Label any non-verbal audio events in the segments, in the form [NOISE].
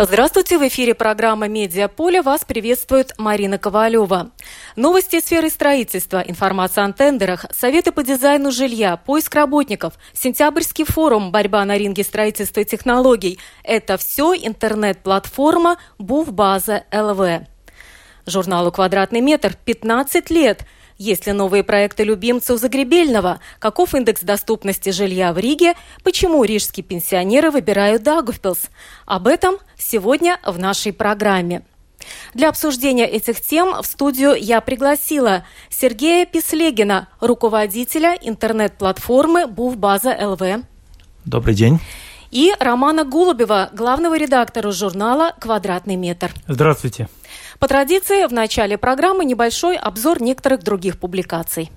Здравствуйте, в эфире программа «Медиаполе». Вас приветствует Марина Ковалева. Новости сферы строительства, информация о тендерах, советы по дизайну жилья, поиск работников, сентябрьский форум «Борьба на ринге строительства и технологий» – это все интернет-платформа «Буфбаза ЛВ». Журналу «Квадратный метр» 15 лет – есть ли новые проекты любимцев Загребельного? Каков индекс доступности жилья в Риге? Почему рижские пенсионеры выбирают Даугавпилс? Об этом сегодня в нашей программе. Для обсуждения этих тем в студию я пригласила Сергея Пислегина, руководителя интернет-платформы Буфбаза ЛВ. Добрый день. И Романа Голубева, главного редактора журнала «Квадратный метр». Здравствуйте. По традиции, в начале программы небольшой обзор некоторых других публикаций.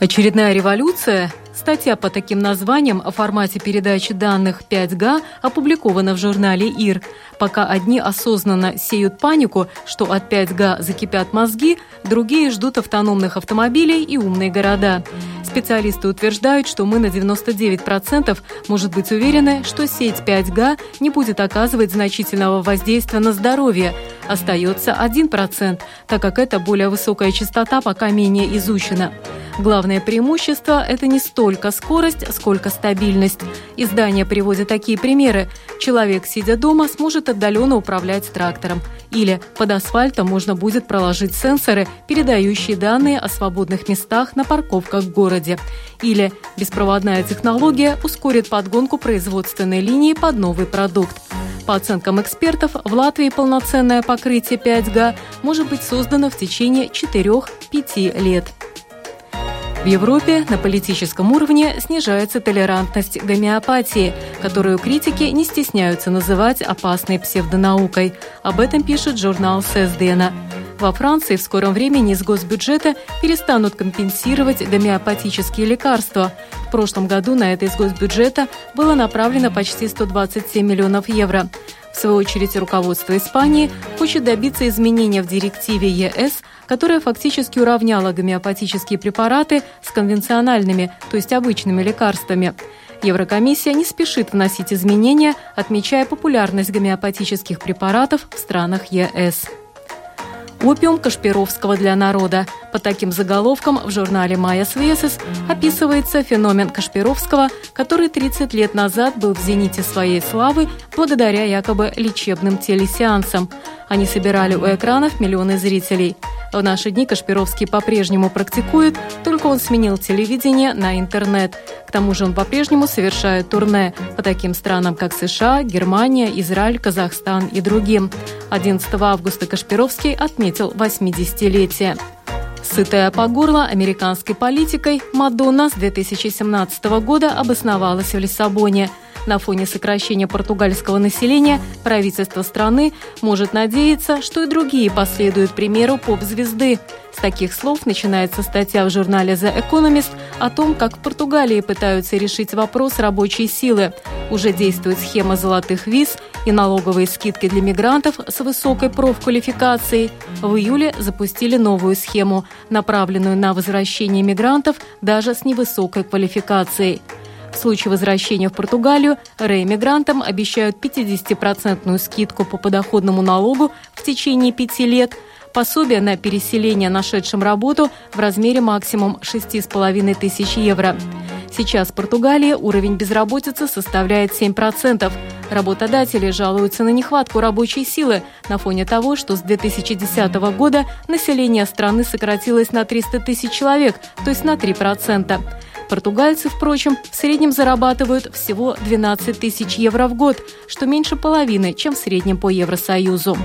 Очередная революция Статья по таким названиям о формате передачи данных 5G опубликована в журнале ИР. Пока одни осознанно сеют панику, что от 5G закипят мозги, другие ждут автономных автомобилей и умные города. Специалисты утверждают, что мы на 99% может быть уверены, что сеть 5G не будет оказывать значительного воздействия на здоровье. Остается 1%, так как это более высокая частота пока менее изучена. Главное преимущество – это не столько скорость, сколько стабильность. Издание приводит такие примеры. Человек, сидя дома, сможет отдаленно управлять трактором. Или под асфальтом можно будет проложить сенсоры, передающие данные о свободных местах на парковках в городе. Или беспроводная технология ускорит подгонку производственной линии под новый продукт. По оценкам экспертов, в Латвии полноценное покрытие 5G может быть создано в течение 4-5 лет. В Европе на политическом уровне снижается толерантность гомеопатии, которую критики не стесняются называть опасной псевдонаукой. Об этом пишет журнал ССДНа. Во Франции в скором времени из госбюджета перестанут компенсировать гомеопатические лекарства. В прошлом году на это из госбюджета было направлено почти 127 миллионов евро. В свою очередь, руководство Испании хочет добиться изменения в директиве ЕС, которая фактически уравняла гомеопатические препараты с конвенциональными, то есть обычными лекарствами. Еврокомиссия не спешит вносить изменения, отмечая популярность гомеопатических препаратов в странах ЕС. «Опиум Кашпировского для народа». По таким заголовкам в журнале «Майя Свесис» описывается феномен Кашпировского, который 30 лет назад был в зените своей славы благодаря якобы лечебным телесеансам. Они собирали у экранов миллионы зрителей. В наши дни Кашпировский по-прежнему практикует, только он сменил телевидение на интернет. К тому же он по-прежнему совершает турне по таким странам, как США, Германия, Израиль, Казахстан и другим. 11 августа Кашпировский отметил 80-летие. Сытая по горло американской политикой, Мадонна с 2017 года обосновалась в Лиссабоне – на фоне сокращения португальского населения правительство страны может надеяться, что и другие последуют примеру поп-звезды. С таких слов начинается статья в журнале The Economist о том, как в Португалии пытаются решить вопрос рабочей силы. Уже действует схема золотых виз и налоговые скидки для мигрантов с высокой профквалификацией. В июле запустили новую схему, направленную на возвращение мигрантов даже с невысокой квалификацией. В случае возвращения в Португалию реэмигрантам обещают 50% скидку по подоходному налогу в течение пяти лет, пособие на переселение нашедшим работу в размере максимум 6,5 тысяч евро. Сейчас в Португалии уровень безработицы составляет 7%. Работодатели жалуются на нехватку рабочей силы на фоне того, что с 2010 года население страны сократилось на 300 тысяч человек, то есть на 3%. Португальцы, впрочем, в среднем зарабатывают всего 12 тысяч евро в год, что меньше половины, чем в среднем по Евросоюзу.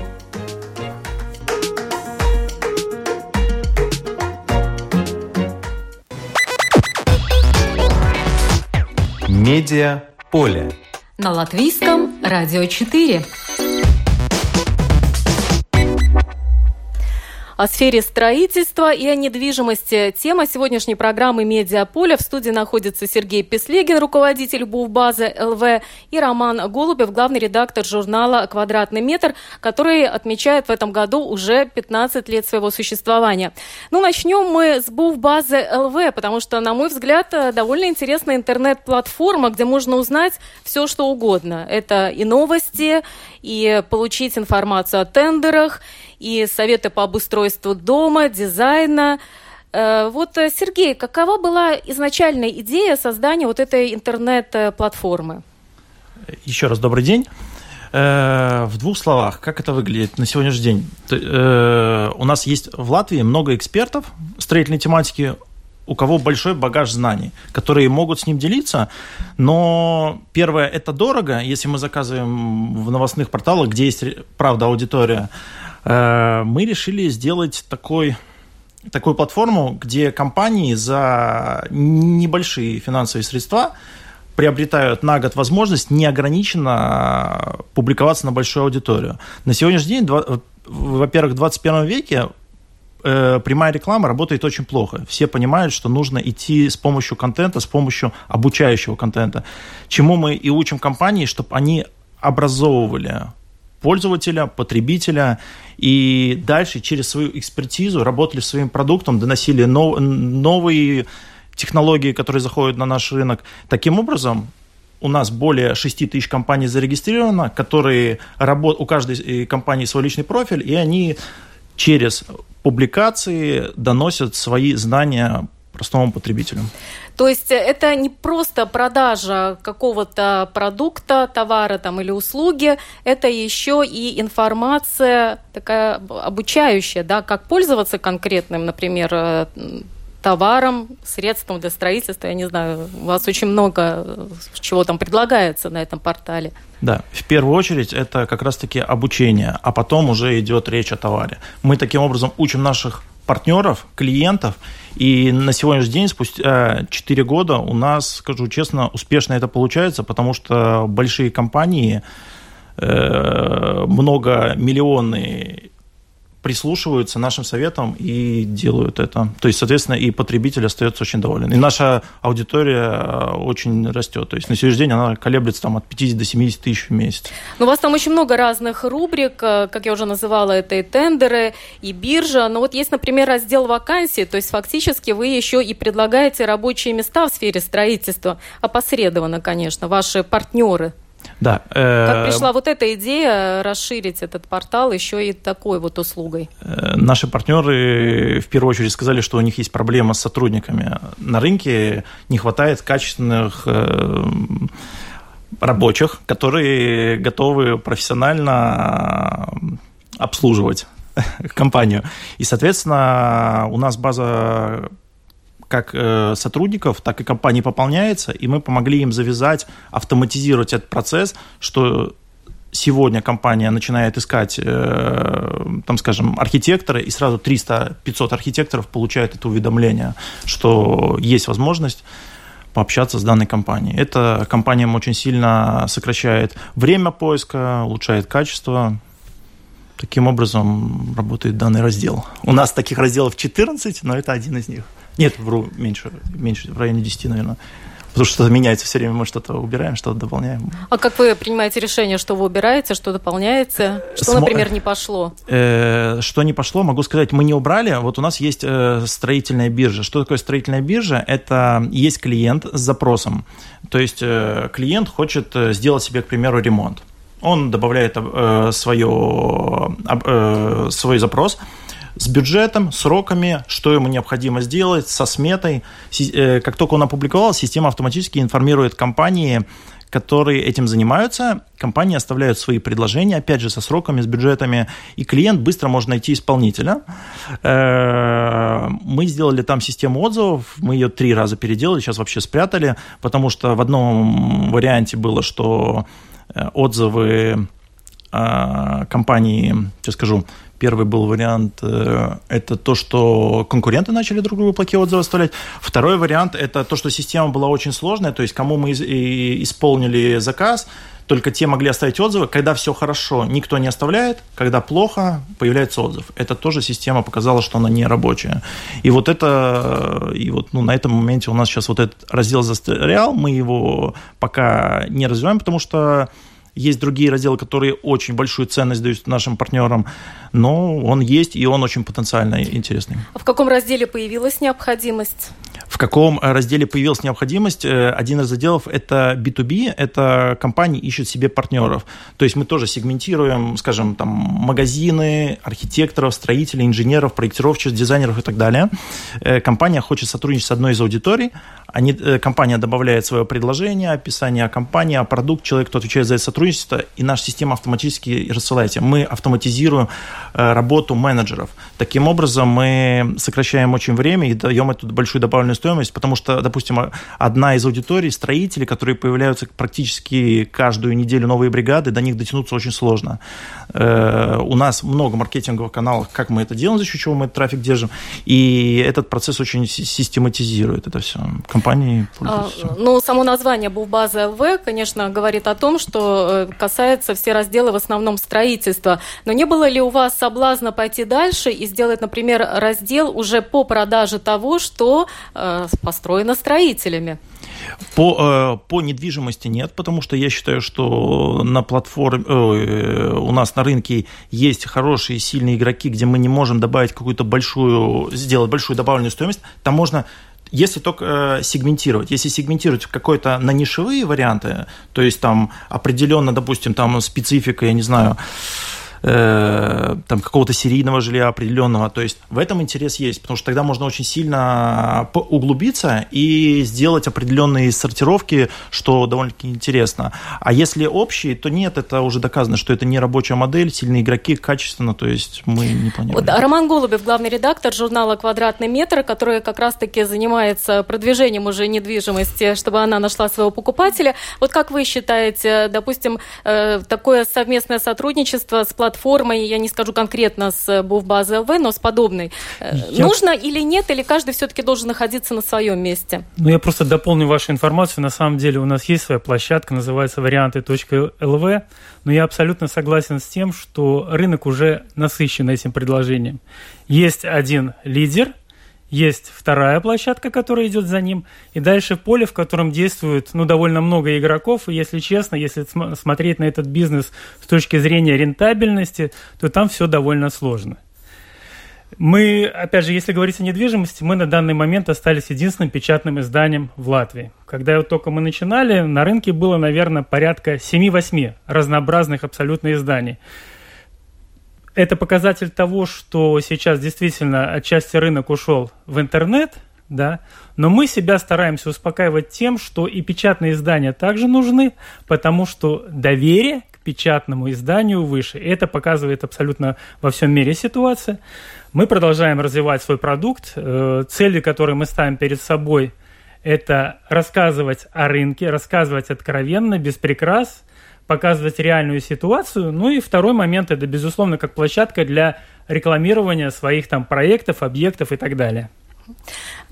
Медиа поле. На латвийском радио 4. О сфере строительства и о недвижимости. Тема сегодняшней программы «Медиаполе». В студии находится Сергей Песлегин, руководитель БУВ-базы ЛВ, и Роман Голубев, главный редактор журнала «Квадратный метр», который отмечает в этом году уже 15 лет своего существования. Ну, начнем мы с БУВ-базы ЛВ, потому что, на мой взгляд, довольно интересная интернет-платформа, где можно узнать все, что угодно. Это и новости, и получить информацию о тендерах, и советы по обустройству дома, дизайна. Э, вот, э, Сергей, какова была изначальная идея создания вот этой интернет-платформы? Еще раз добрый день. Э, в двух словах, как это выглядит на сегодняшний день? У нас есть в Латвии много экспертов строительной тематики, у кого большой багаж знаний, которые могут с ним делиться. Но первое, это дорого, если мы заказываем в новостных порталах, где есть, правда, аудитория. Э, мы решили сделать такой такую платформу, где компании за небольшие финансовые средства приобретают на год возможность неограниченно публиковаться на большую аудиторию. На сегодняшний день, во-первых, в 21 веке э, прямая реклама работает очень плохо. Все понимают, что нужно идти с помощью контента, с помощью обучающего контента. Чему мы и учим компании, чтобы они образовывали пользователя, потребителя, и дальше через свою экспертизу работали своим продуктом, доносили нов, новые технологии, которые заходят на наш рынок. Таким образом, у нас более 6 тысяч компаний зарегистрировано, которые работают, у каждой э, компании свой личный профиль, и они через публикации доносят свои знания простому потребителю. То есть это не просто продажа какого-то продукта, товара там, или услуги, это еще и информация такая обучающая, да, как пользоваться конкретным, например, э, товаром, средством для строительства. Я не знаю, у вас очень много э, чего там предлагается на этом портале. Да, в первую очередь это как раз-таки обучение, а потом уже идет речь о товаре. Мы таким образом учим наших партнеров, клиентов, и на сегодняшний день, спустя 4 года, у нас, скажу честно, успешно это получается, потому что большие компании, э, многомиллионные прислушиваются нашим советам и делают это. То есть, соответственно, и потребитель остается очень доволен. И наша аудитория э, очень растет. То есть на сегодняшний день она колеблется там, от 50 до 70 тысяч в месяц. Но у вас там очень много разных рубрик, э, как я уже называла, это и тендеры, и биржа. Но вот есть, например, раздел вакансий, то есть фактически вы еще и предлагаете рабочие места в сфере строительства, опосредованно, конечно, ваши партнеры да. Э, как пришла вот эта идея расширить этот портал еще и такой вот услугой? Э, наши партнеры в первую очередь сказали, что у них есть проблема с сотрудниками. На рынке не хватает качественных э, рабочих, которые готовы профессионально обслуживать [LAUGHS] компанию. И, соответственно, у нас база как э, сотрудников, так и компании пополняется, и мы помогли им завязать, автоматизировать этот процесс, что сегодня компания начинает искать, э, там, скажем, архитектора, и сразу 300-500 архитекторов получают это уведомление, что есть возможность пообщаться с данной компанией. Это компаниям очень сильно сокращает время поиска, улучшает качество. Таким образом работает данный раздел. У нас таких разделов 14, но это один из них. Нет, вру, меньше, меньше, в районе 10, наверное. Потому что что-то меняется все время, мы что-то убираем, что-то дополняем. А как вы принимаете решение, что вы убираете, что дополняется? Что, Смо... например, не пошло? Э, что не пошло, могу сказать, мы не убрали. Вот у нас есть э, строительная биржа. Что такое строительная биржа? Это есть клиент с запросом. То есть э, клиент хочет э, сделать себе, к примеру, ремонт. Он добавляет э, свое, э, свой запрос – с бюджетом, сроками, что ему необходимо сделать, со сметой. Э, как только он опубликовал, система автоматически информирует компании, которые этим занимаются. Компании оставляют свои предложения, опять же, со сроками, с бюджетами, и клиент быстро может найти исполнителя. Э, мы сделали там систему отзывов, мы ее три раза переделали, сейчас вообще спрятали, потому что в одном варианте было, что э, отзывы компании, сейчас скажу, Первый был вариант э, – это то, что конкуренты начали друг другу плохие отзывы оставлять. Второй вариант – это то, что система была очень сложная, то есть кому мы исполнили заказ, только те могли оставить отзывы. Когда все хорошо, никто не оставляет. Когда плохо, появляется отзыв. Это тоже система показала, что она не рабочая. И вот это, и вот ну, на этом моменте у нас сейчас вот этот раздел застрял. Мы его пока не развиваем, потому что есть другие разделы, которые очень большую ценность дают нашим партнерам, но он есть, и он очень потенциально интересный. А в каком разделе появилась необходимость? В каком разделе появилась необходимость? Э, один из разделов – это B2B, это компании ищут себе партнеров. То есть мы тоже сегментируем, скажем, там, магазины, архитекторов, строителей, инженеров, проектировщиков, дизайнеров и так далее. Э, компания хочет сотрудничать с одной из аудиторий, они, э, компания добавляет свое предложение, описание компании, а продукт, человек, кто отвечает за это сотрудничество, и наша система автоматически рассылает. Мы автоматизируем э, работу менеджеров. Таким образом, мы сокращаем очень время и даем эту большую добавленную стоимость, потому что, допустим, одна из аудиторий, строители, которые появляются практически каждую неделю новые бригады, до них дотянуться очень сложно. Э, у нас много маркетинговых каналов, как мы это делаем, за счет чего мы этот трафик держим, и этот процесс очень систематизирует это все компании пользуются. А, ну, само название Бувбаза ЛВ, конечно, говорит о том, что э, касается все разделы в основном строительства. Но не было ли у вас соблазна пойти дальше и сделать, например, раздел уже по продаже того, что э, построено строителями? По, э, по недвижимости нет, потому что я считаю, что на платформе, э, у нас на рынке есть хорошие, сильные игроки, где мы не можем добавить какую-то большую, сделать большую добавленную стоимость. Там можно если только э, сегментировать, если сегментировать какой-то на нишевые варианты, то есть там определенно, допустим, там специфика, я не знаю, э, там какого-то серийного жилья определенного. То есть в этом интерес есть, потому что тогда можно очень сильно углубиться и сделать определенные сортировки, что довольно-таки интересно. А если общие, то нет, это уже доказано, что это не рабочая модель, сильные игроки, качественно, то есть мы не планируем. Вот, Роман Голубев, главный редактор журнала «Квадратный метр», который как раз-таки занимается продвижением уже недвижимости, чтобы она нашла своего покупателя. Вот как вы считаете, допустим, э, такое совместное сотрудничество с платформой платформой, я не скажу конкретно с Буфбазы ЛВ, но с подобной. Э, я... Нужно или нет, или каждый все-таки должен находиться на своем месте? Ну, я просто дополню вашу информацию. На самом деле у нас есть своя площадка, называется варианты.лв, но я абсолютно согласен с тем, что рынок уже насыщен этим предложением. Есть один лидер – есть вторая площадка, которая идет за ним, и дальше поле, в котором действует ну, довольно много игроков. И если честно, если смотреть на этот бизнес с точки зрения рентабельности, то там все довольно сложно. Мы, опять же, если говорить о недвижимости, мы на данный момент остались единственным печатным изданием в Латвии. Когда вот только мы начинали, на рынке было, наверное, порядка 7-8 разнообразных абсолютно изданий это показатель того, что сейчас действительно отчасти рынок ушел в интернет, да, но мы себя стараемся успокаивать тем, что и печатные издания также нужны, потому что доверие к печатному изданию выше. И это показывает абсолютно во всем мире ситуация. Мы продолжаем развивать свой продукт. Э, цели, которые мы ставим перед собой, это рассказывать о рынке, рассказывать откровенно, без прикрас – показывать реальную ситуацию. Ну и второй момент это, безусловно, как площадка для рекламирования своих там проектов, объектов и так далее.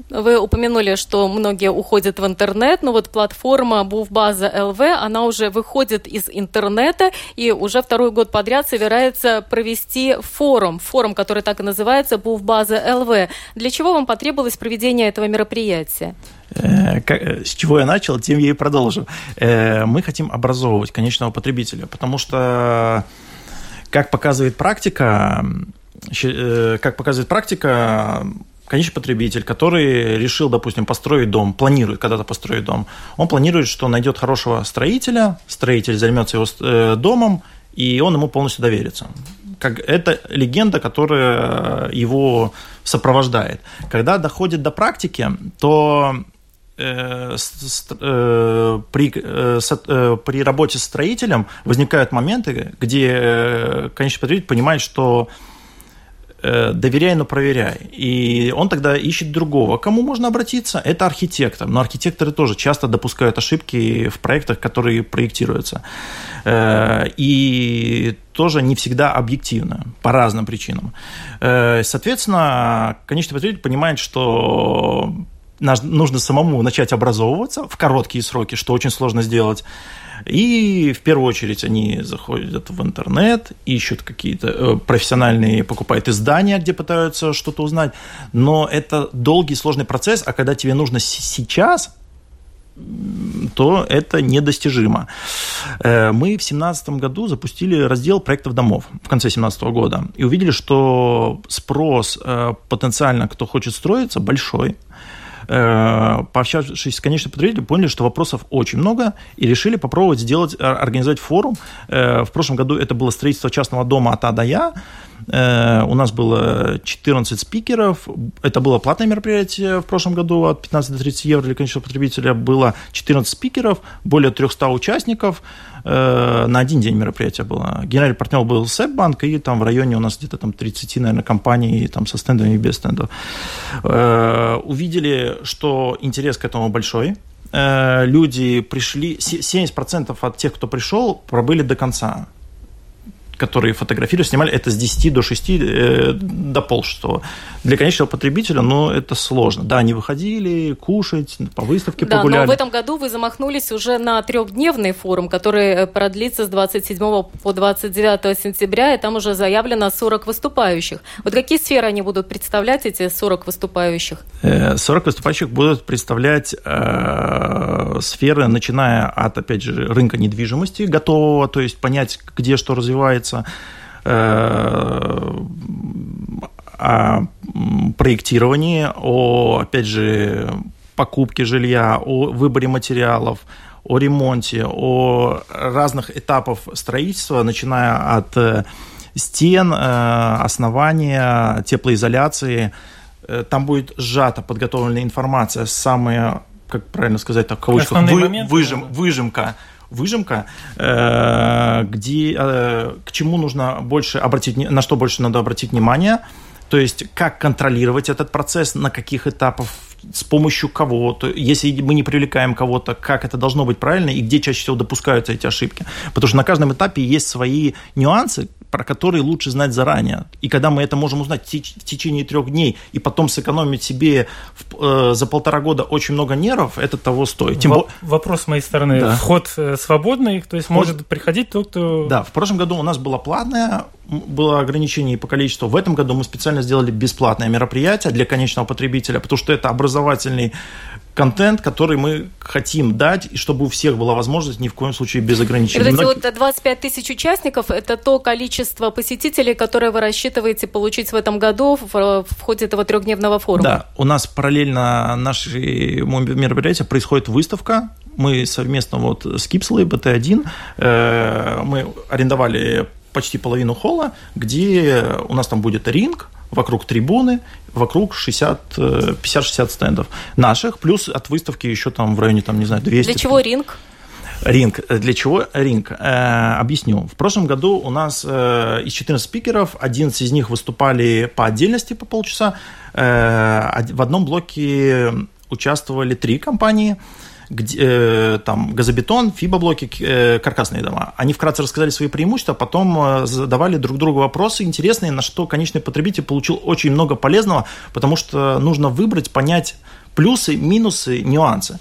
Вы упомянули, что многие уходят в интернет, но вот платформа Буфбаза ЛВ, она уже выходит из интернета и уже второй год подряд собирается провести форум, форум, который так и называется Буфбаза ЛВ. Для чего вам потребовалось проведение этого мероприятия? Э, э, с чего я начал, тем я и продолжу. Э, мы хотим образовывать конечного потребителя, потому что, как показывает практика, как показывает практика, конечный потребитель, который решил, допустим, построить дом, планирует когда-то построить дом, он планирует, что найдет хорошего строителя, строитель займется его домом, и он ему полностью доверится. Как, это легенда, которая его сопровождает. Когда доходит до практики, то Э, э, при, э, при работе с строителем возникают моменты, где конечный потребитель понимает, что э, доверяй, но проверяй. И он тогда ищет другого. Кому можно обратиться? Это архитектор. Но архитекторы тоже часто допускают ошибки в проектах, которые проектируются. Э, и тоже не всегда объективно, по разным причинам. Э, соответственно, конечный потребитель понимает, что нужно самому начать образовываться в короткие сроки, что очень сложно сделать. И в первую очередь они заходят в интернет, ищут какие-то э, профессиональные, покупают издания, где пытаются что-то узнать. Но это долгий, сложный процесс, а когда тебе нужно сейчас, то это недостижимо. Э, мы в 2017 году запустили раздел проектов домов в конце 2017 года и увидели, что спрос э, потенциально, кто хочет строиться, большой. Э, пообщавшись с конечным потребителем, поняли, что вопросов очень много, и решили попробовать сделать, организовать форум. В прошлом году это было строительство частного дома от А до Я, Э, у нас было 14 спикеров. Это было платное мероприятие в прошлом году от 15 до 30 евро для конечного потребителя. Было 14 спикеров, более 300 участников. Э, на один день мероприятия было. Генеральный партнер был Сэпбанк, и там в районе у нас где-то там 30, наверное, компаний там со стендами и без стендов. Э, увидели, что интерес к этому большой люди пришли, 70% от тех, кто пришел, пробыли до конца которые фотографировали, снимали, это с 10 до 6 э, до полшестого. Для конечного потребителя, ну, это сложно. Да, они выходили кушать, по выставке да, погуляли. но в этом году вы замахнулись уже на трехдневный форум, который э, продлится с 27 по 29 сентября, и там уже заявлено 40 выступающих. Вот какие сферы они будут представлять, эти 40 выступающих? 40 э, выступающих будут представлять э, сферы, начиная от, опять же, рынка недвижимости готового, то есть понять, где что развивается, занимается э, о проектировании, о, опять же, покупке жилья, о выборе материалов, о ремонте, о разных этапах строительства, начиная от э, стен, э, основания, теплоизоляции. Там будет сжата подготовленная информация, самая, как правильно сказать, так, в кавычках, вы, выжим, выжимка выжимка, э, где, э, к чему нужно больше обратить, на что больше надо обратить внимание, то есть как контролировать этот процесс, на каких этапах, с помощью кого, то если мы не привлекаем кого-то, как это должно быть правильно и где чаще всего допускаются эти ошибки. Потому что на каждом этапе есть свои нюансы, про которые лучше знать заранее. И когда мы это можем узнать в течение трех дней и потом сэкономить себе в, э, за полтора года очень много нервов, это того стоит. Тем Во- вопрос с моей стороны. Да. Вход э, свободный, то есть Вход... может приходить тот, кто... Да, в прошлом году у нас было платное, было ограничение по количеству. В этом году мы специально сделали бесплатное мероприятие для конечного потребителя, потому что это образовательный контент, который мы хотим дать, и чтобы у всех была возможность ни в коем случае без ограничений. Вот эти вот 25 тысяч участников – это то количество посетителей, которое вы рассчитываете получить в этом году в, в ходе этого трехдневного форума? Да, у нас параллельно нашему мероприятию происходит выставка. Мы совместно вот с Кипслой, BT1, э, мы арендовали почти половину холла, где у нас там будет ринг, вокруг трибуны, вокруг 50-60 стендов наших, плюс от выставки еще там в районе, там, не знаю, 200. Для чего ринг? Ринг. Для чего ринг? Э, объясню. В прошлом году у нас э, из 14 спикеров 11 из них выступали по отдельности по полчаса. Э, в одном блоке участвовали три компании где, э, там газобетон, фибоблоки, э, каркасные дома. Они вкратце рассказали свои преимущества, потом э, задавали друг другу вопросы интересные, на что конечный потребитель получил очень много полезного, потому что нужно выбрать, понять плюсы, минусы, нюансы.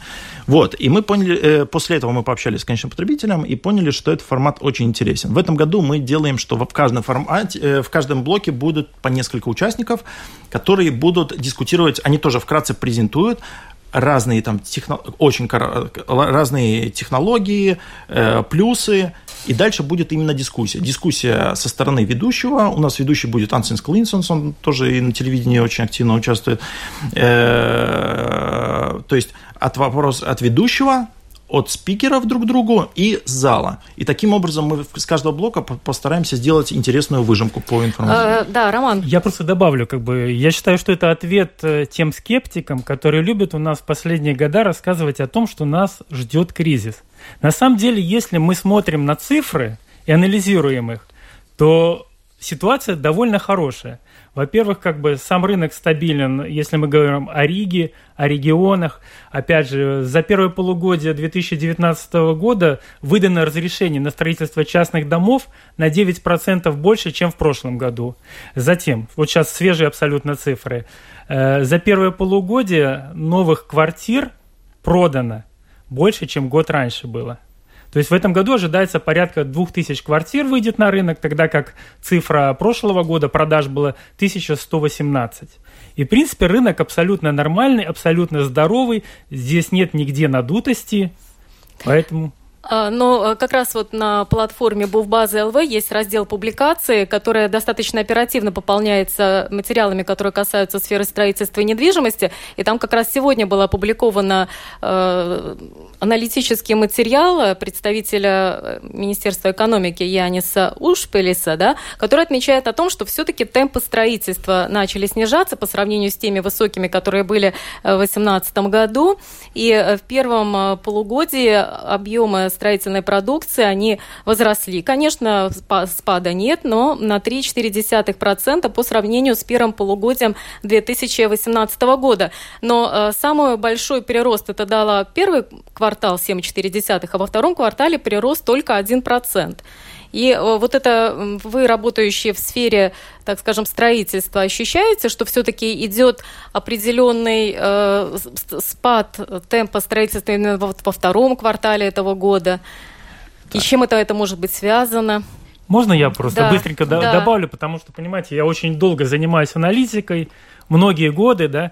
Вот, и мы поняли, э, после этого мы пообщались с конечным потребителем и поняли, что этот формат очень интересен. В этом году мы делаем, что в каждом формате, э, в каждом блоке будут по несколько участников, которые будут дискутировать, они тоже вкратце презентуют, разные там техно... очень разные технологии, э, плюсы, и дальше будет именно дискуссия. Дискуссия со стороны ведущего. У нас ведущий будет Ансенс Клинсонс, он тоже и на телевидении очень активно участвует. Э, то есть от вопроса от ведущего от спикеров друг другу и зала. И таким образом мы с каждого блока постараемся сделать интересную выжимку по информации. Э, да, Роман. Я просто добавлю, как бы, я считаю, что это ответ э, тем скептикам, которые любят у нас в последние года рассказывать о том, что нас ждет кризис. На самом деле, если мы смотрим на цифры и анализируем их, то ситуация довольно хорошая. Во-первых, как бы сам рынок стабилен, если мы говорим о Риге, о регионах. Опять же, за первое полугодие 2019 года выдано разрешение на строительство частных домов на 9% больше, чем в прошлом году. Затем, вот сейчас свежие абсолютно цифры. Э, за первое полугодие новых квартир продано больше, чем год раньше было. То есть в этом году ожидается порядка 2000 квартир выйдет на рынок, тогда как цифра прошлого года продаж была 1118. И, в принципе, рынок абсолютно нормальный, абсолютно здоровый, здесь нет нигде надутости, поэтому... А, но э, как раз вот на платформе Буфбазы ЛВ есть раздел публикации, которая достаточно оперативно пополняется материалами, которые касаются сферы строительства и недвижимости. И там как раз сегодня был опубликован э, аналитический материал представителя э, Министерства экономики Яниса Ушпелиса, да, который отмечает о том, что все-таки темпы строительства начали снижаться по сравнению с теми высокими, которые были э, в 2018 году. И в первом полугодии объемы строительной продукции, они возросли. Конечно, спада нет, но на 3,4% по сравнению с первым полугодием 2018 года. Но э, самый большой прирост это дало первый квартал 7,4, а во втором квартале прирост только 1%. И э, вот это вы, работающие в сфере, так скажем, строительства, ощущаете, что все-таки идет определенный э, спад темпа строительства именно во, во втором квартале этого года? Да. И с чем это, это может быть связано? Можно я просто да, быстренько да. добавлю, потому что, понимаете, я очень долго занимаюсь аналитикой, многие годы, да.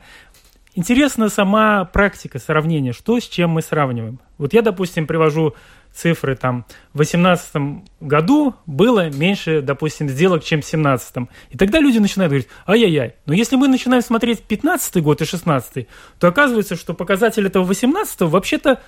Интересна сама практика сравнения, что с чем мы сравниваем. Вот я, допустим, привожу цифры там в 2018 году было меньше, допустим, сделок, чем в 2017. И тогда люди начинают говорить, ай-яй-яй. Но если мы начинаем смотреть 15 год и 16 то оказывается, что показатель этого 18 вообще-то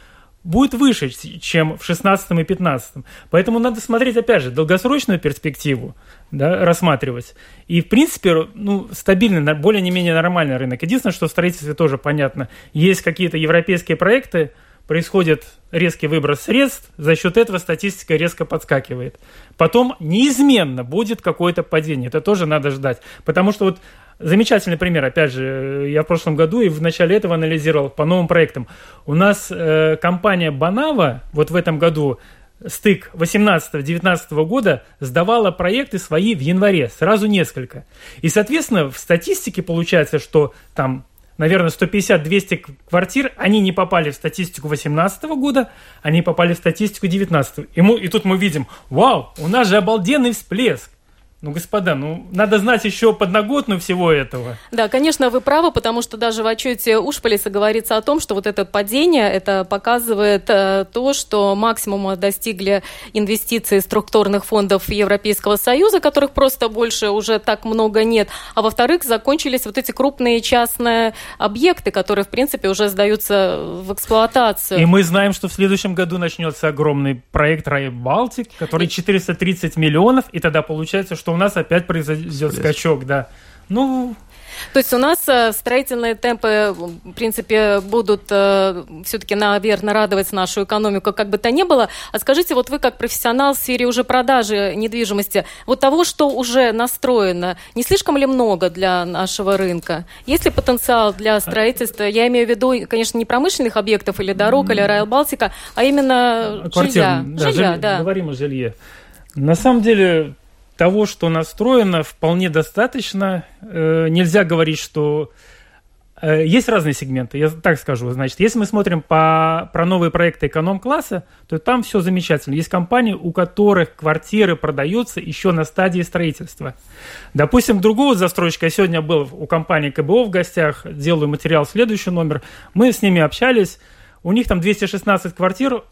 будет выше, чем в 16 и 15. Поэтому надо смотреть, опять же, долгосрочную перспективу, да, рассматривать. И, в принципе, ну, стабильный, более-не-менее нормальный рынок. Единственное, что в строительстве тоже понятно. Есть какие-то европейские проекты, происходит резкий выброс средств, за счет этого статистика резко подскакивает. Потом неизменно будет какое-то падение, это тоже надо ждать. Потому что вот замечательный пример, опять же, я в прошлом году и в начале этого анализировал по новым проектам. У нас э, компания Банава вот в этом году стык 18-19 года сдавала проекты свои в январе, сразу несколько. И, соответственно, в статистике получается, что там наверное, 150-200 квартир, они не попали в статистику 2018 года, они попали в статистику 2019. И, мы, и тут мы видим, вау, у нас же обалденный всплеск. Ну, господа, ну, надо знать еще подноготную всего этого. Да, конечно, вы правы, потому что даже в отчете Ушполиса говорится о том, что вот это падение, это показывает э, то, что максимума достигли инвестиции структурных фондов Европейского Союза, которых просто больше уже так много нет, а во-вторых, закончились вот эти крупные частные объекты, которые, в принципе, уже сдаются в эксплуатацию. И мы знаем, что в следующем году начнется огромный проект Рай Балтик, который 430 миллионов, и тогда получается, что что у нас опять произойдет скачок, да. Ну, то есть у нас э, строительные темпы, в принципе, будут э, все-таки, наверное, радовать нашу экономику, как бы то ни было. А скажите, вот вы как профессионал в сфере уже продажи недвижимости, вот того, что уже настроено, не слишком ли много для нашего рынка? Есть ли потенциал для строительства? Я имею в виду, конечно, не промышленных объектов или дорог, или Райл Балтика, а именно Квартир, жилья. Да, жилья, жилье, да. Говорим о жилье. На самом деле того, что настроено, вполне достаточно. Э, нельзя говорить, что э, есть разные сегменты, я так скажу. Значит, если мы смотрим по, про новые проекты эконом-класса, то там все замечательно. Есть компании, у которых квартиры продаются еще на стадии строительства. Допустим, другого застройщика, я сегодня был у компании КБО в гостях, делаю материал, следующий номер, мы с ними общались, у них там 216 квартир,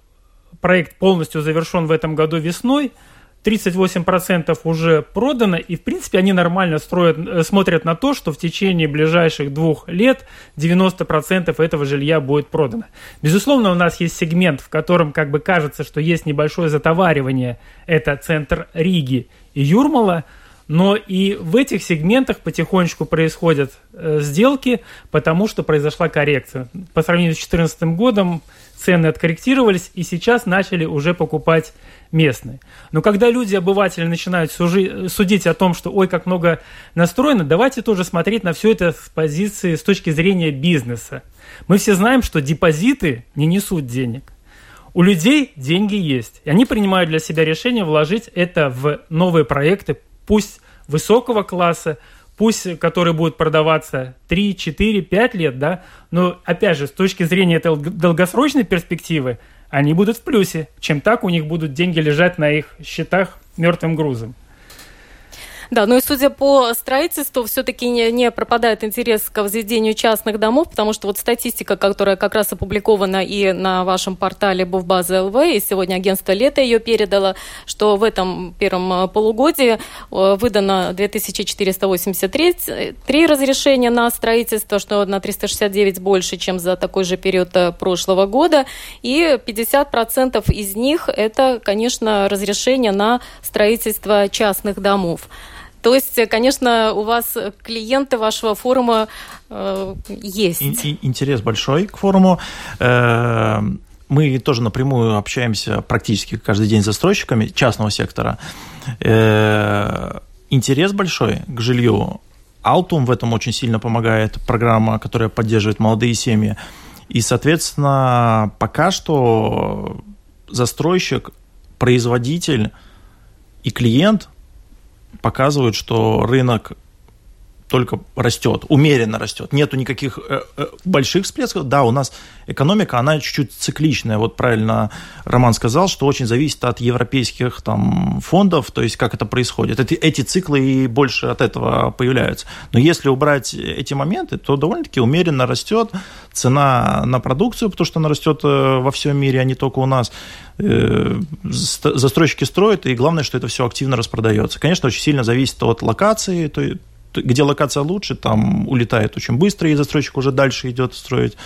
проект полностью завершен в этом году весной – 38% уже продано, и в принципе они нормально строят, э, смотрят на то, что в течение ближайших двух лет 90% этого жилья будет продано. Безусловно, у нас есть сегмент, в котором как бы кажется, что есть небольшое затоваривание, это центр Риги и Юрмала, Но и в этих сегментах потихонечку происходят э, сделки, потому что произошла коррекция. По сравнению с 2014 годом цены откорректировались, и сейчас начали уже покупать местные. Но когда люди, обыватели, начинают сужи, судить о том, что ой, как много настроено, давайте тоже смотреть на все это с позиции, с точки зрения бизнеса. Мы все знаем, что депозиты не несут денег. У людей деньги есть. И они принимают для себя решение вложить это в новые проекты, пусть высокого класса, пусть которые будут продаваться 3, 4, 5 лет, да, но опять же, с точки зрения этой долгосрочной перспективы, они будут в плюсе, чем так у них будут деньги лежать на их счетах мертвым грузом. Да, ну и судя по строительству, все-таки не, не пропадает интерес к возведению частных домов, потому что вот статистика, которая как раз опубликована и на вашем портале Бувбаза ЛВ, и сегодня агентство «Лето» ее передало, что в этом первом э, полугодии э, выдано 2483 три разрешения на строительство, что на 369 больше, чем за такой же период э, прошлого года, и 50% из них это, конечно, разрешение на строительство частных домов. То есть, конечно, у вас клиенты вашего форума э, есть. И, интерес большой к форуму. Э, мы тоже напрямую общаемся практически каждый день с застройщиками частного сектора. Э, интерес большой к жилью. Altum в этом очень сильно помогает, программа, которая поддерживает молодые семьи. И, соответственно, пока что застройщик, производитель и клиент показывают, что рынок только растет, умеренно растет. Нету никаких э, э, больших всплесков. Да, у нас экономика, она чуть-чуть цикличная. Вот правильно Роман сказал, что очень зависит от европейских там фондов, то есть как это происходит. Эти, эти циклы и больше от этого появляются. Но если убрать эти моменты, то довольно-таки умеренно растет цена на продукцию, потому что она растет э, во всем мире, а не только у нас. Застройщики строят, и главное, что это все активно распродается. Конечно, очень сильно зависит от локации, то где локация лучше, там улетает очень быстро, и застройщик уже дальше идет строить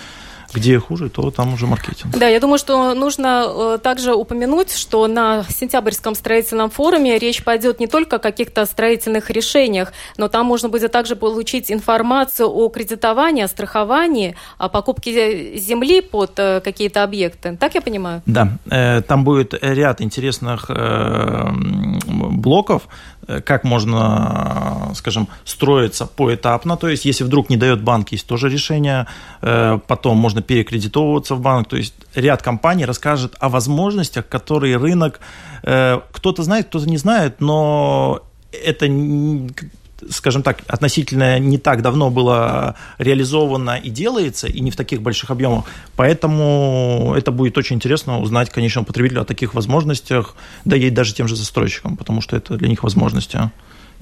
где хуже, то там уже маркетинг. Да, я думаю, что нужно э, также упомянуть, что на сентябрьском строительном форуме речь пойдет не только о каких-то строительных решениях, но там можно будет также получить информацию о кредитовании, о страховании, о покупке земли под э, какие-то объекты. Так я понимаю? Да, э, там будет ряд интересных блоков, как можно, скажем, строиться поэтапно. То есть, если вдруг не дает банк, есть тоже решение. Э, потом можно перекредитовываться в банк. То есть, ряд компаний расскажет о возможностях, которые рынок э, кто-то знает, кто-то не знает, но это скажем так, относительно не так давно было реализовано и делается, и не в таких больших объемах. Поэтому это будет очень интересно узнать конечному потребителю о таких возможностях, да и даже тем же застройщикам, потому что это для них возможности.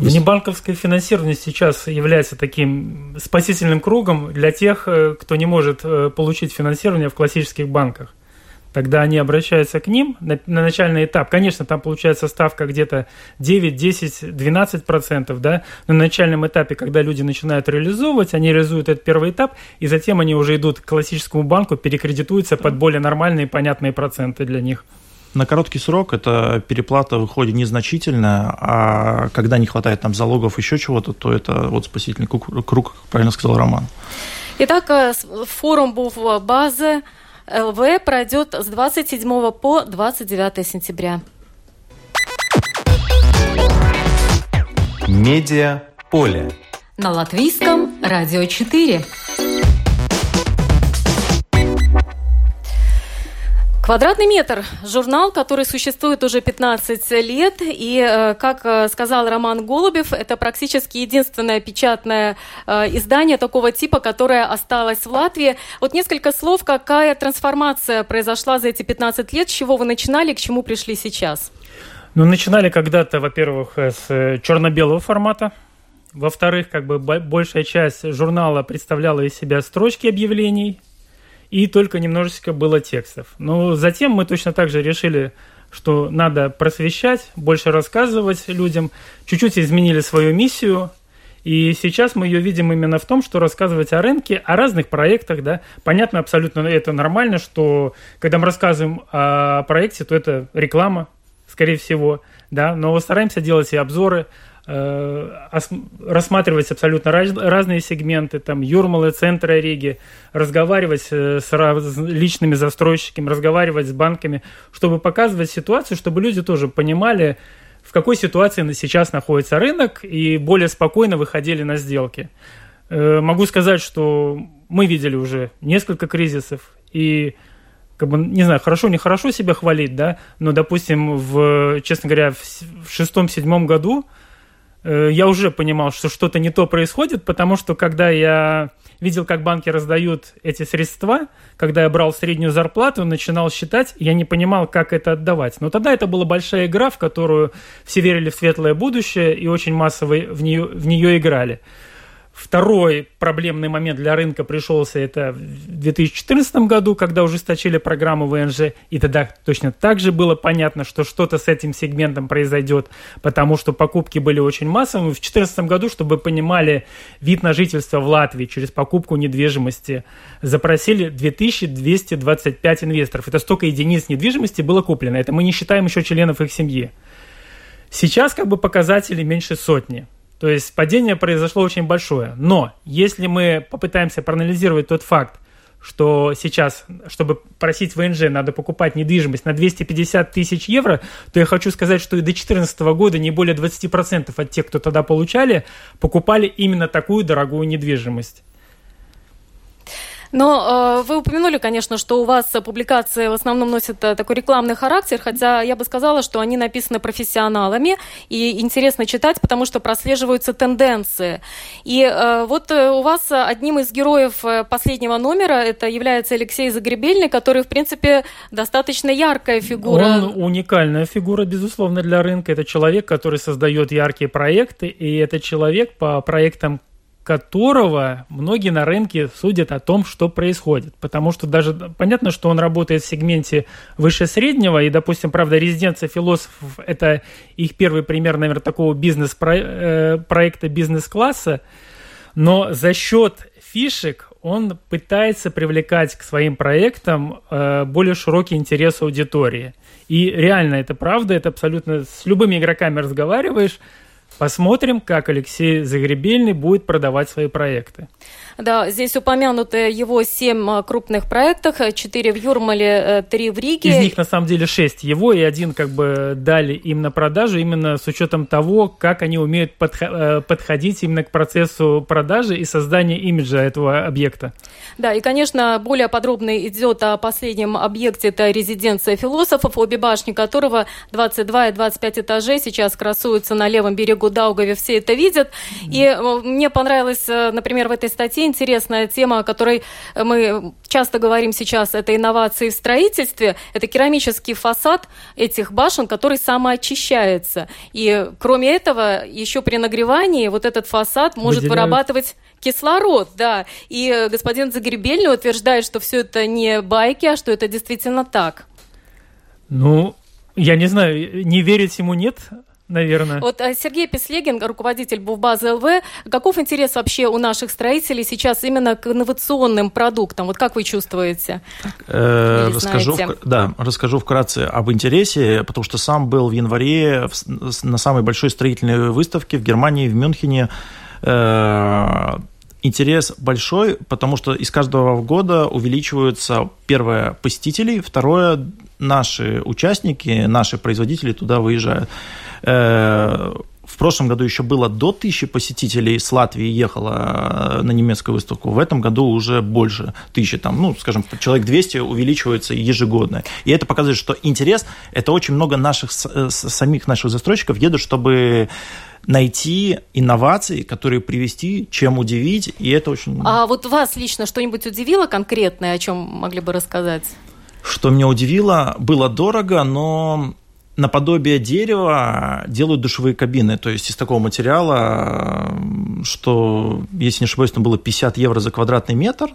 Внебанковское финансирование сейчас является таким спасительным кругом для тех, э, кто не может э, получить финансирование в классических банках тогда они обращаются к ним на, на начальный этап. Конечно, там получается ставка где-то 9, 10, 12 процентов, да, но на начальном этапе, когда люди начинают реализовывать, они реализуют этот первый этап, и затем они уже идут к классическому банку, перекредитуются под более нормальные понятные проценты для них. На короткий срок эта переплата выходит незначительная, а когда не хватает там залогов, еще чего-то, то это вот спасительный круг, правильно сказал Роман. Итак, э, форум был в базе ЛВ пройдет с 27 по 29 сентября. Медиа поле. На латвийском радио 4. Квадратный метр – журнал, который существует уже 15 лет, и, э, как э, сказал Роман Голубев, это практически единственное печатное э, издание такого типа, которое осталось в Латвии. Вот несколько слов, какая трансформация произошла за эти 15 лет, с чего вы начинали, к чему пришли сейчас? Ну, начинали когда-то, во-первых, с черно-белого формата, во-вторых, как бы большая часть журнала представляла из себя строчки объявлений, и только немножечко было текстов. Но затем мы точно так же решили, что надо просвещать, больше рассказывать людям, чуть-чуть изменили свою миссию, и сейчас мы ее видим именно в том, что рассказывать о рынке, о разных проектах, да. Понятно, абсолютно это нормально, что когда мы рассказываем о проекте, то это реклама, скорее всего, да, но стараемся делать и обзоры, рассматривать абсолютно разные сегменты, там, Юрмалы, центры Риги, разговаривать э, с личными застройщиками, разговаривать с банками, чтобы показывать ситуацию, чтобы люди тоже понимали, в какой ситуации сейчас находится рынок и более спокойно выходили на сделки. Э, могу сказать, что мы видели уже несколько кризисов, и как бы, не знаю, хорошо, нехорошо себя хвалить, да, но, допустим, в, честно говоря, в шестом-седьмом году э, я уже понимал, что что-то не то происходит, потому что когда я видел, как банки раздают эти средства, когда я брал среднюю зарплату, начинал считать, я не понимал, как это отдавать. Но тогда это была большая игра, в которую все верили в светлое будущее и очень массово в нее, в нее играли. Второй проблемный момент для рынка пришелся это в 2014 году, когда ужесточили программу ВНЖ, и тогда точно так же было понятно, что что-то с этим сегментом произойдет, потому что покупки были очень массовыми. В 2014 году, чтобы понимали, вид на жительство в Латвии через покупку недвижимости запросили 2225 инвесторов. Это столько единиц недвижимости было куплено. Это мы не считаем еще членов их семьи. Сейчас как бы показатели меньше сотни. То есть падение произошло очень большое. Но если мы попытаемся проанализировать тот факт, что сейчас, чтобы просить ВНЖ, надо покупать недвижимость на 250 тысяч евро, то я хочу сказать, что и до 2014 года не более 20% от тех, кто тогда получали, покупали именно такую дорогую недвижимость. Но э, вы упомянули, конечно, что у вас публикации в основном носят э, такой рекламный характер, хотя я бы сказала, что они написаны профессионалами, и интересно читать, потому что прослеживаются тенденции. И э, вот э, у вас одним из героев э, последнего номера это является Алексей Загребельный, который, в принципе, достаточно яркая фигура. Он уникальная фигура, безусловно, для рынка. Это человек, который создает яркие проекты, и это человек по проектам которого многие на рынке судят о том, что происходит. Потому что даже понятно, что он работает в сегменте выше среднего, и, допустим, правда, резиденция философов – это их первый пример, наверное, такого бизнес-проекта э, бизнес-класса, но за счет фишек он пытается привлекать к своим проектам э, более широкий интерес аудитории. И реально это правда, это абсолютно с любыми игроками разговариваешь – Посмотрим, как Алексей Загребельный будет продавать свои проекты. Да, здесь упомянуты его семь а, крупных проектов, четыре в Юрмале, э, три в Риге. Из них на самом деле шесть его, и один как бы дали им на продажу именно с учетом того, как они умеют э, подходить именно к процессу продажи и создания имиджа этого объекта. Да, и, конечно, более подробно идет о последнем объекте, это резиденция философов, обе башни которого 22 и 25 этажей сейчас красуются на левом берегу Даугаве, все это видят. И э, мне понравилось, например, в этой статье интересная тема, о которой мы часто говорим сейчас, это инновации в строительстве. Это керамический фасад этих башен, который самоочищается. И кроме этого, еще при нагревании вот этот фасад может Выделяют. вырабатывать кислород, да. И господин Загребельный утверждает, что все это не байки, а что это действительно так. Ну, я не знаю, не верить ему нет, наверное. Вот э, Сергей Песлегин, руководитель Бувбазы ЛВ, каков интерес вообще у наших строителей сейчас именно к инновационным продуктам? Вот как вы чувствуете? Э, расскажу, да, расскажу вкратце об интересе, потому что сам был в январе на самой большой строительной выставке в Германии, в Мюнхене. Э, интерес большой, потому что из каждого года увеличиваются, первое, посетителей, второе, наши участники, наши производители туда выезжают. Э, в прошлом году еще было до тысячи посетителей с Латвии ехало э, на немецкую выставку. В этом году уже больше тысячи, там, ну, скажем, человек 200 увеличивается ежегодно. И это показывает, что интерес, это очень много наших, э, самих наших застройщиков едут, чтобы найти инновации, которые привести, чем удивить, и это очень... А вот вас лично что-нибудь удивило конкретное, о чем могли бы рассказать? Что меня удивило, было дорого, но наподобие дерева делают душевые кабины, то есть из такого материала, что, если не ошибаюсь, там было 50 евро за квадратный метр,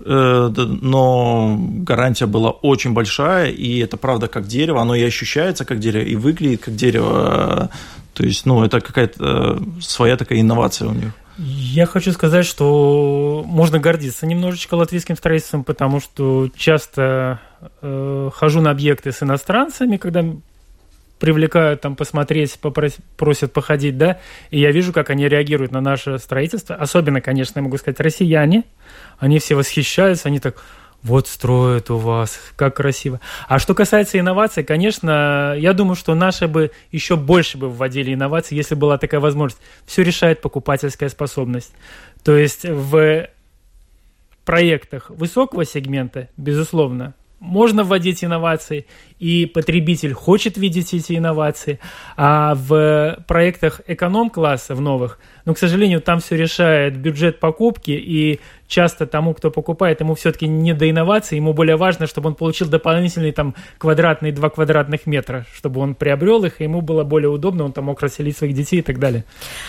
э, но гарантия была очень большая, и это правда как дерево, оно и ощущается как дерево, и выглядит как дерево. То есть, ну, это какая-то своя такая инновация у них. Я хочу сказать, что можно гордиться немножечко латвийским строительством, потому что часто э, хожу на объекты с иностранцами, когда привлекают там посмотреть, попросят, просят походить, да, и я вижу, как они реагируют на наше строительство. Особенно, конечно, я могу сказать, россияне. Они все восхищаются, они так, вот строят у вас, как красиво. А что касается инноваций, конечно, я думаю, что наши бы еще больше бы вводили инновации, если была такая возможность. Все решает покупательская способность. То есть в проектах высокого сегмента, безусловно, можно вводить инновации, и потребитель хочет видеть эти инновации, а в проектах эконом-класса, в новых, ну, к сожалению, там все решает бюджет покупки, и часто тому, кто покупает, ему все-таки не до инноваций, ему более важно, чтобы он получил дополнительные там квадратные, два квадратных метра, чтобы он приобрел их, и ему было более удобно, он там мог расселить своих детей и так далее.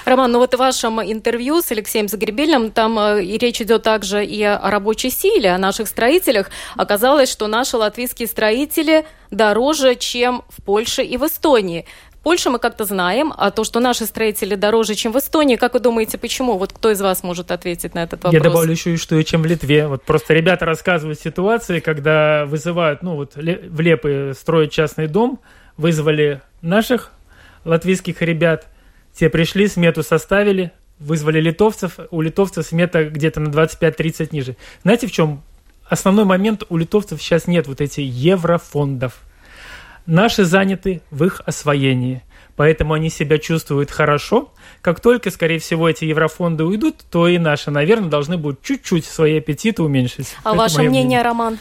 Роман, ну вот в вашем интервью с Алексеем Загребельным, там э, и речь идет также и о рабочей силе, о наших строителях. Оказалось, что наши латвийские строители дороже, чем в Польше и в Эстонии. Польше мы как-то знаем, а то, что наши строители дороже, чем в Эстонии, как вы думаете, почему? Вот кто из вас может ответить на этот вопрос? Я добавлю еще и что и чем в Литве. Вот просто ребята рассказывают ситуации, когда вызывают, ну вот в Лепы строят частный дом, вызвали наших латвийских ребят, те пришли, смету составили, вызвали литовцев, у литовцев смета где-то на 25-30 ниже. Знаете, в чем основной момент? У литовцев сейчас нет вот этих еврофондов. Наши заняты в их освоении, поэтому они себя чувствуют хорошо. Как только, скорее всего, эти еврофонды уйдут, то и наши, наверное, должны будут чуть-чуть свои аппетиты уменьшить. А Это ваше мнение, мнение, Роман?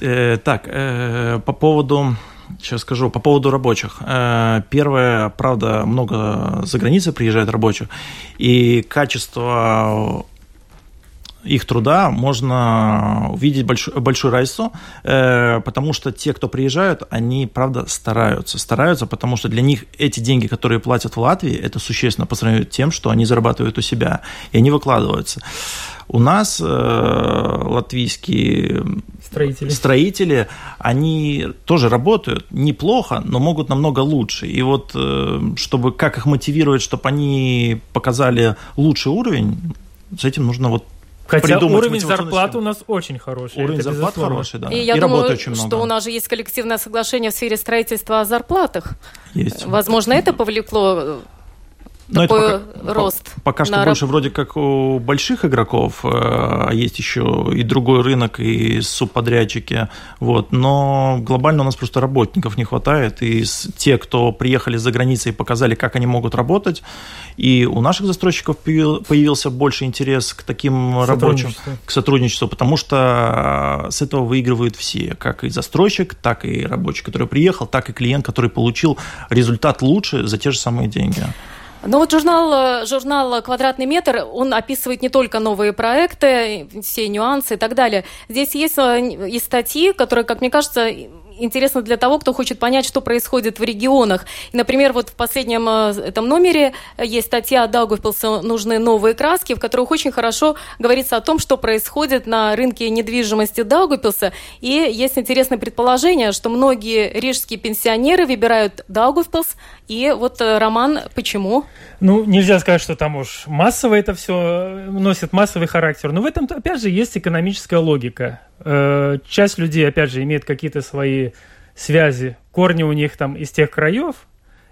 Э, так, э, по поводу сейчас скажу по поводу рабочих. Э, первое, правда, много за границей приезжает рабочих, и качество их труда можно увидеть большую, большую разницу, э, потому что те, кто приезжают, они, правда, стараются. Стараются, потому что для них эти деньги, которые платят в Латвии, это существенно по сравнению с тем, что они зарабатывают у себя, и они выкладываются. У нас э, латвийские строители. строители, они тоже работают неплохо, но могут намного лучше. И вот, э, чтобы как их мотивировать, чтобы они показали лучший уровень, с этим нужно вот Хотя уровень зарплаты у нас очень хороший. Уровень зарплат хороший, да. И, я и думаю, очень много. что у нас же есть коллективное соглашение в сфере строительства о зарплатах. Есть. Возможно, это повлекло но такой это пока, рост. Пока что на... больше вроде как у больших игроков, э, а есть еще и другой рынок, и субподрядчики. Вот. Но глобально у нас просто работников не хватает. И те, кто приехали за границей и показали, как они могут работать, и у наших застройщиков появился больше интерес к таким рабочим, к сотрудничеству, потому что с этого выигрывают все, как и застройщик, так и рабочий, который приехал, так и клиент, который получил результат лучше за те же самые деньги. Ну вот журнал, журнал «Квадратный метр», он описывает не только новые проекты, все нюансы и так далее. Здесь есть э, и статьи, которые, как мне кажется, интересно для того, кто хочет понять, что происходит в регионах. И, например, вот в последнем э, этом номере есть статья Даугавпилса «Нужны новые краски», в которых очень хорошо говорится о том, что происходит на рынке недвижимости Даугавпилса. И есть интересное предположение, что многие рижские пенсионеры выбирают Даугавпилс. И вот, э, Роман, почему? Ну, нельзя сказать, что там уж массово это все э, носит массовый характер. Но в этом, опять же, есть экономическая логика. Э, часть людей, опять же, имеет какие-то свои связи, корни у них там из тех краев.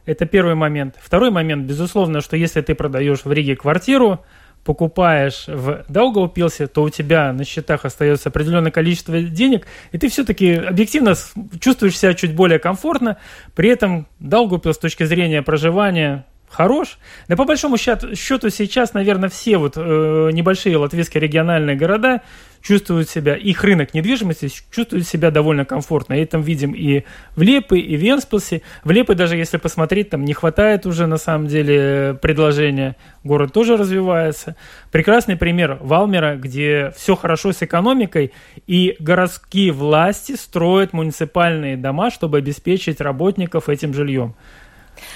Это первый момент. Второй момент, безусловно, что если ты продаешь в Риге квартиру, покупаешь в Даугавпилсе, то у тебя на счетах остается определенное количество денег, и ты все-таки объективно чувствуешь себя чуть более комфортно. При этом Даугавпилс с точки зрения проживания хорош. Да по большому счету, сейчас, наверное, все вот э, небольшие латвийские региональные города чувствуют себя, их рынок недвижимости чувствует себя довольно комфортно. И это видим и в Лепе, и в Венспилсе. В Лепе даже если посмотреть, там не хватает уже на самом деле предложения. Город тоже развивается. Прекрасный пример Валмера, где все хорошо с экономикой, и городские власти строят муниципальные дома, чтобы обеспечить работников этим жильем.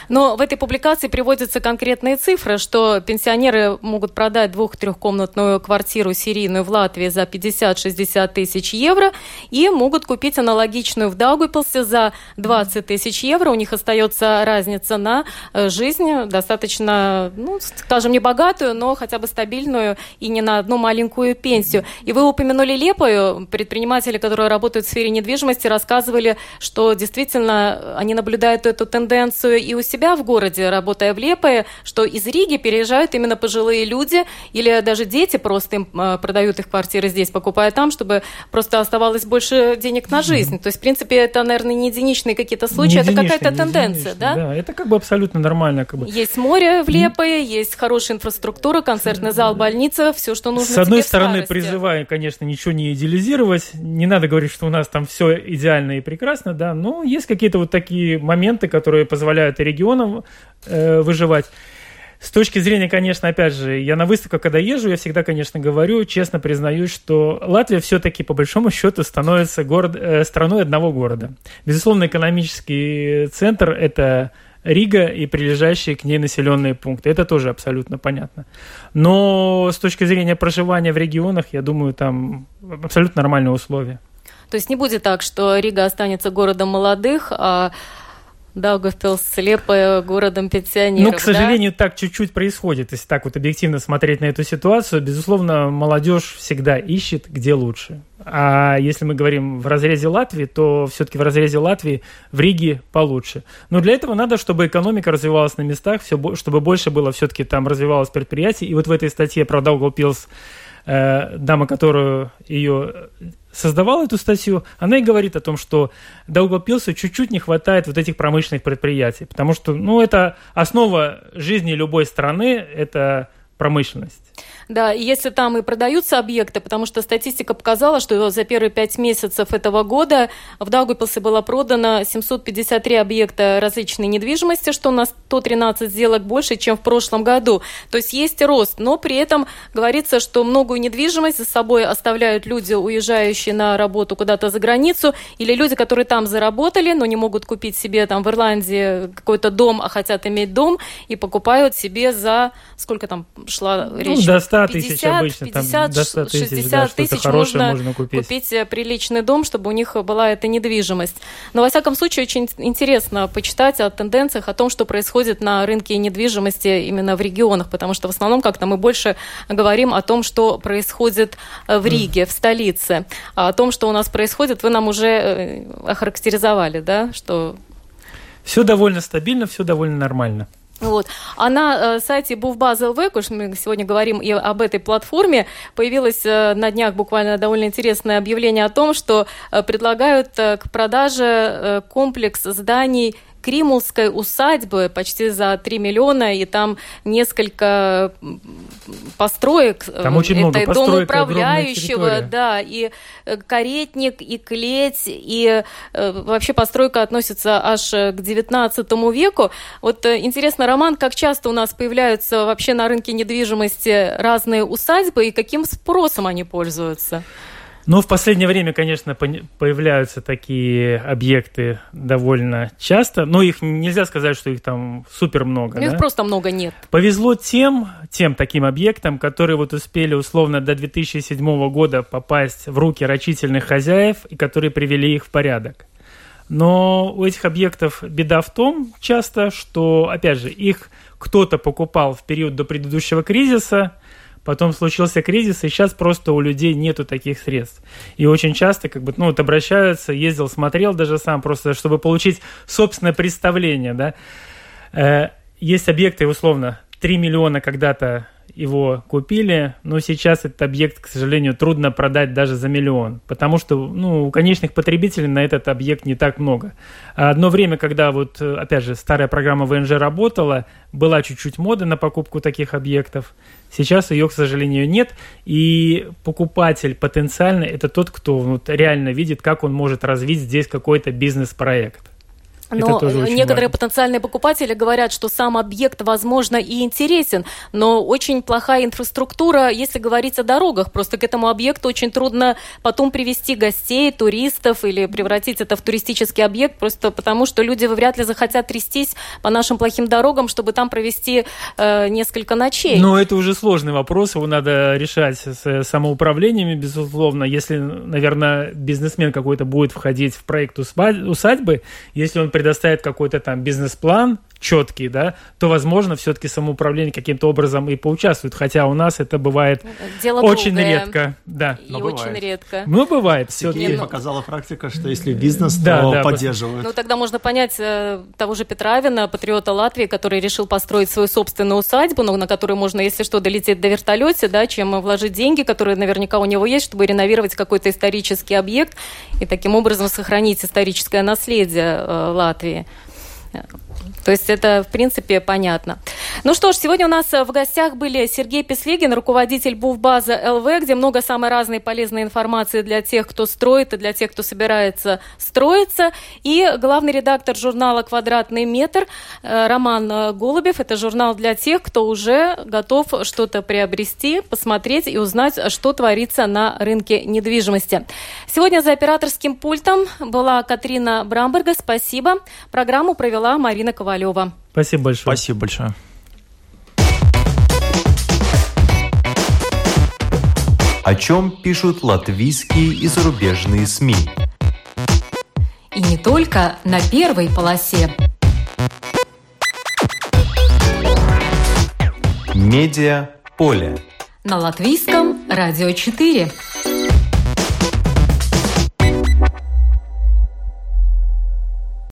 Но в этой публикации приводятся конкретные цифры, что пенсионеры могут продать двух-трехкомнатную квартиру серийную в Латвии за 50-60 тысяч евро и могут купить аналогичную в Даугупилсе за 20 тысяч евро. У них остается разница на э, жизнь достаточно, ну, скажем, не богатую, но хотя бы стабильную и не на одну маленькую пенсию. И вы упомянули Лепою, предприниматели, которые работают в сфере недвижимости, рассказывали, что действительно они наблюдают эту тенденцию и у себя в городе, работая в Лепое, что из Риги переезжают именно пожилые люди или даже дети просто им э, продают их квартиры здесь, покупая там, чтобы просто оставалось больше денег на жизнь. То есть, в принципе, это, наверное, не единичные какие-то случаи, это какая-то тенденция, да? Да, это как бы абсолютно нормально. Как бы. Есть море в Лепое, есть хорошая инфраструктура, концертный зал, больница, все, что нужно С одной стороны, призываю, конечно, ничего не идеализировать, не надо говорить, что у нас там все идеально и прекрасно, да, но есть какие-то вот такие моменты, которые позволяют и регионам э, выживать. С точки зрения, конечно, опять же, я на выставках, когда езжу, я всегда, конечно, говорю, честно признаюсь, что Латвия все-таки, по большому счету, становится город, э, страной одного города. Безусловно, экономический центр – это Рига и прилежащие к ней населенные пункты. Это тоже абсолютно понятно. Но с точки зрения проживания в регионах, я думаю, там абсолютно нормальные условия. То есть не будет так, что Рига останется городом молодых, а Даугавпилс слепая городом пенсионеров. Ну, к сожалению, да? так чуть-чуть происходит. Если так вот объективно смотреть на эту ситуацию, безусловно, молодежь всегда ищет, где лучше. А если мы говорим в разрезе Латвии, то все-таки в разрезе Латвии в Риге получше. Но для этого надо, чтобы экономика развивалась на местах, все, чтобы больше было все-таки там развивалось предприятие. И вот в этой статье про Даугавпилс э, дама, которую ее создавала эту статью, она и говорит о том, что Даугавпилсу чуть-чуть не хватает вот этих промышленных предприятий, потому что, ну, это основа жизни любой страны, это промышленность. Да, и если там и продаются объекты, потому что статистика показала, что за первые пять месяцев этого года в Даугавпилсе было продано 753 объекта различной недвижимости, что на 113 сделок больше, чем в прошлом году. То есть есть рост, но при этом говорится, что многую недвижимость за собой оставляют люди, уезжающие на работу куда-то за границу, или люди, которые там заработали, но не могут купить себе там в Ирландии какой-то дом, а хотят иметь дом, и покупают себе за сколько там шла ну, речь? Ну, до 100 тысяч 50, обычно, 50, там, до 100 тысяч, 60 да, тысяч можно, можно купить. купить э, приличный дом, чтобы у них была эта недвижимость. Но, во всяком случае, очень интересно почитать о тенденциях, о том, что происходит на рынке недвижимости именно в регионах, потому что в основном как-то мы больше говорим о том, что происходит э, в Риге, в столице. А о том, что у нас происходит, вы нам уже э, охарактеризовали, да, что... Все довольно стабильно, все довольно нормально. Вот. А на э, сайте уж мы сегодня говорим и об этой платформе, появилось э, на днях буквально довольно интересное объявление о том, что э, предлагают к продаже комплекс зданий Кримулской усадьбы почти за 3 миллиона, и там несколько построек. Там очень много Это дом управляющего, да, и э, каретник, и клеть, и э, вообще постройка относится аж к 19 веку. Вот э, интересно, Роман, как часто у нас появляются вообще на рынке недвижимости разные усадьбы, и каким спросом они пользуются? Ну, в последнее время, конечно, появляются такие объекты довольно часто, но их нельзя сказать, что их там супер много. Их да? просто много нет. Повезло тем, тем таким объектам, которые вот успели условно до 2007 года попасть в руки рачительных хозяев и которые привели их в порядок. Но у этих объектов беда в том часто, что, опять же, их кто-то покупал в период до предыдущего кризиса – потом случился кризис, и сейчас просто у людей нету таких средств. И очень часто как бы, ну, вот обращаются, ездил, смотрел даже сам, просто чтобы получить собственное представление, да. Э, есть объекты, условно, 3 миллиона когда-то его купили, но сейчас этот объект, к сожалению, трудно продать даже за миллион, потому что ну, у конечных потребителей на этот объект не так много. Одно время, когда вот, опять же, старая программа ВНЖ работала, была чуть-чуть мода на покупку таких объектов, сейчас ее, к сожалению, нет, и покупатель потенциально это тот, кто вот, реально видит, как он может развить здесь какой-то бизнес-проект. Но некоторые важно. потенциальные покупатели говорят, что сам объект, возможно, и интересен, но очень плохая инфраструктура, если говорить о дорогах. Просто к этому объекту очень трудно потом привести гостей, туристов или превратить это в туристический объект, просто потому что люди вряд ли захотят трястись по нашим плохим дорогам, чтобы там провести э, несколько ночей. Но это уже сложный вопрос, его надо решать с самоуправлениями, безусловно. Если, наверное, бизнесмен какой-то будет входить в проект усадьбы, если он предоставит какой-то там бизнес-план, четкие, да, то, возможно, все-таки самоуправление каким-то образом и поучаствует. Хотя у нас это бывает Дело очень долгое. редко. Да. И Но очень бывает. редко. Ну, бывает. Все-таки ну... показала практика, что если бизнес, да, то да, поддерживают. Ну, тогда можно понять э, того же Петравина, патриота Латвии, который решил построить свою собственную усадьбу, но на которой можно, если что, долететь до вертолете, да, чем вложить деньги, которые наверняка у него есть, чтобы реновировать какой-то исторический объект и таким образом сохранить историческое наследие э, Латвии. То есть это, в принципе, понятно. Ну что ж, сегодня у нас в гостях были Сергей Песлегин, руководитель Буфбаза ЛВ, где много самой разной полезной информации для тех, кто строит и для тех, кто собирается строиться, и главный редактор журнала «Квадратный метр» э, Роман Голубев. Это журнал для тех, кто уже готов что-то приобрести, посмотреть и узнать, что творится на рынке недвижимости. Сегодня за операторским пультом была Катрина Брамберга. Спасибо. Программу провела Марина Ковалева. Ковалева. Спасибо большое. Спасибо большое. О чем пишут латвийские и зарубежные СМИ? И не только на первой полосе. Медиа поле. На латвийском радио 4.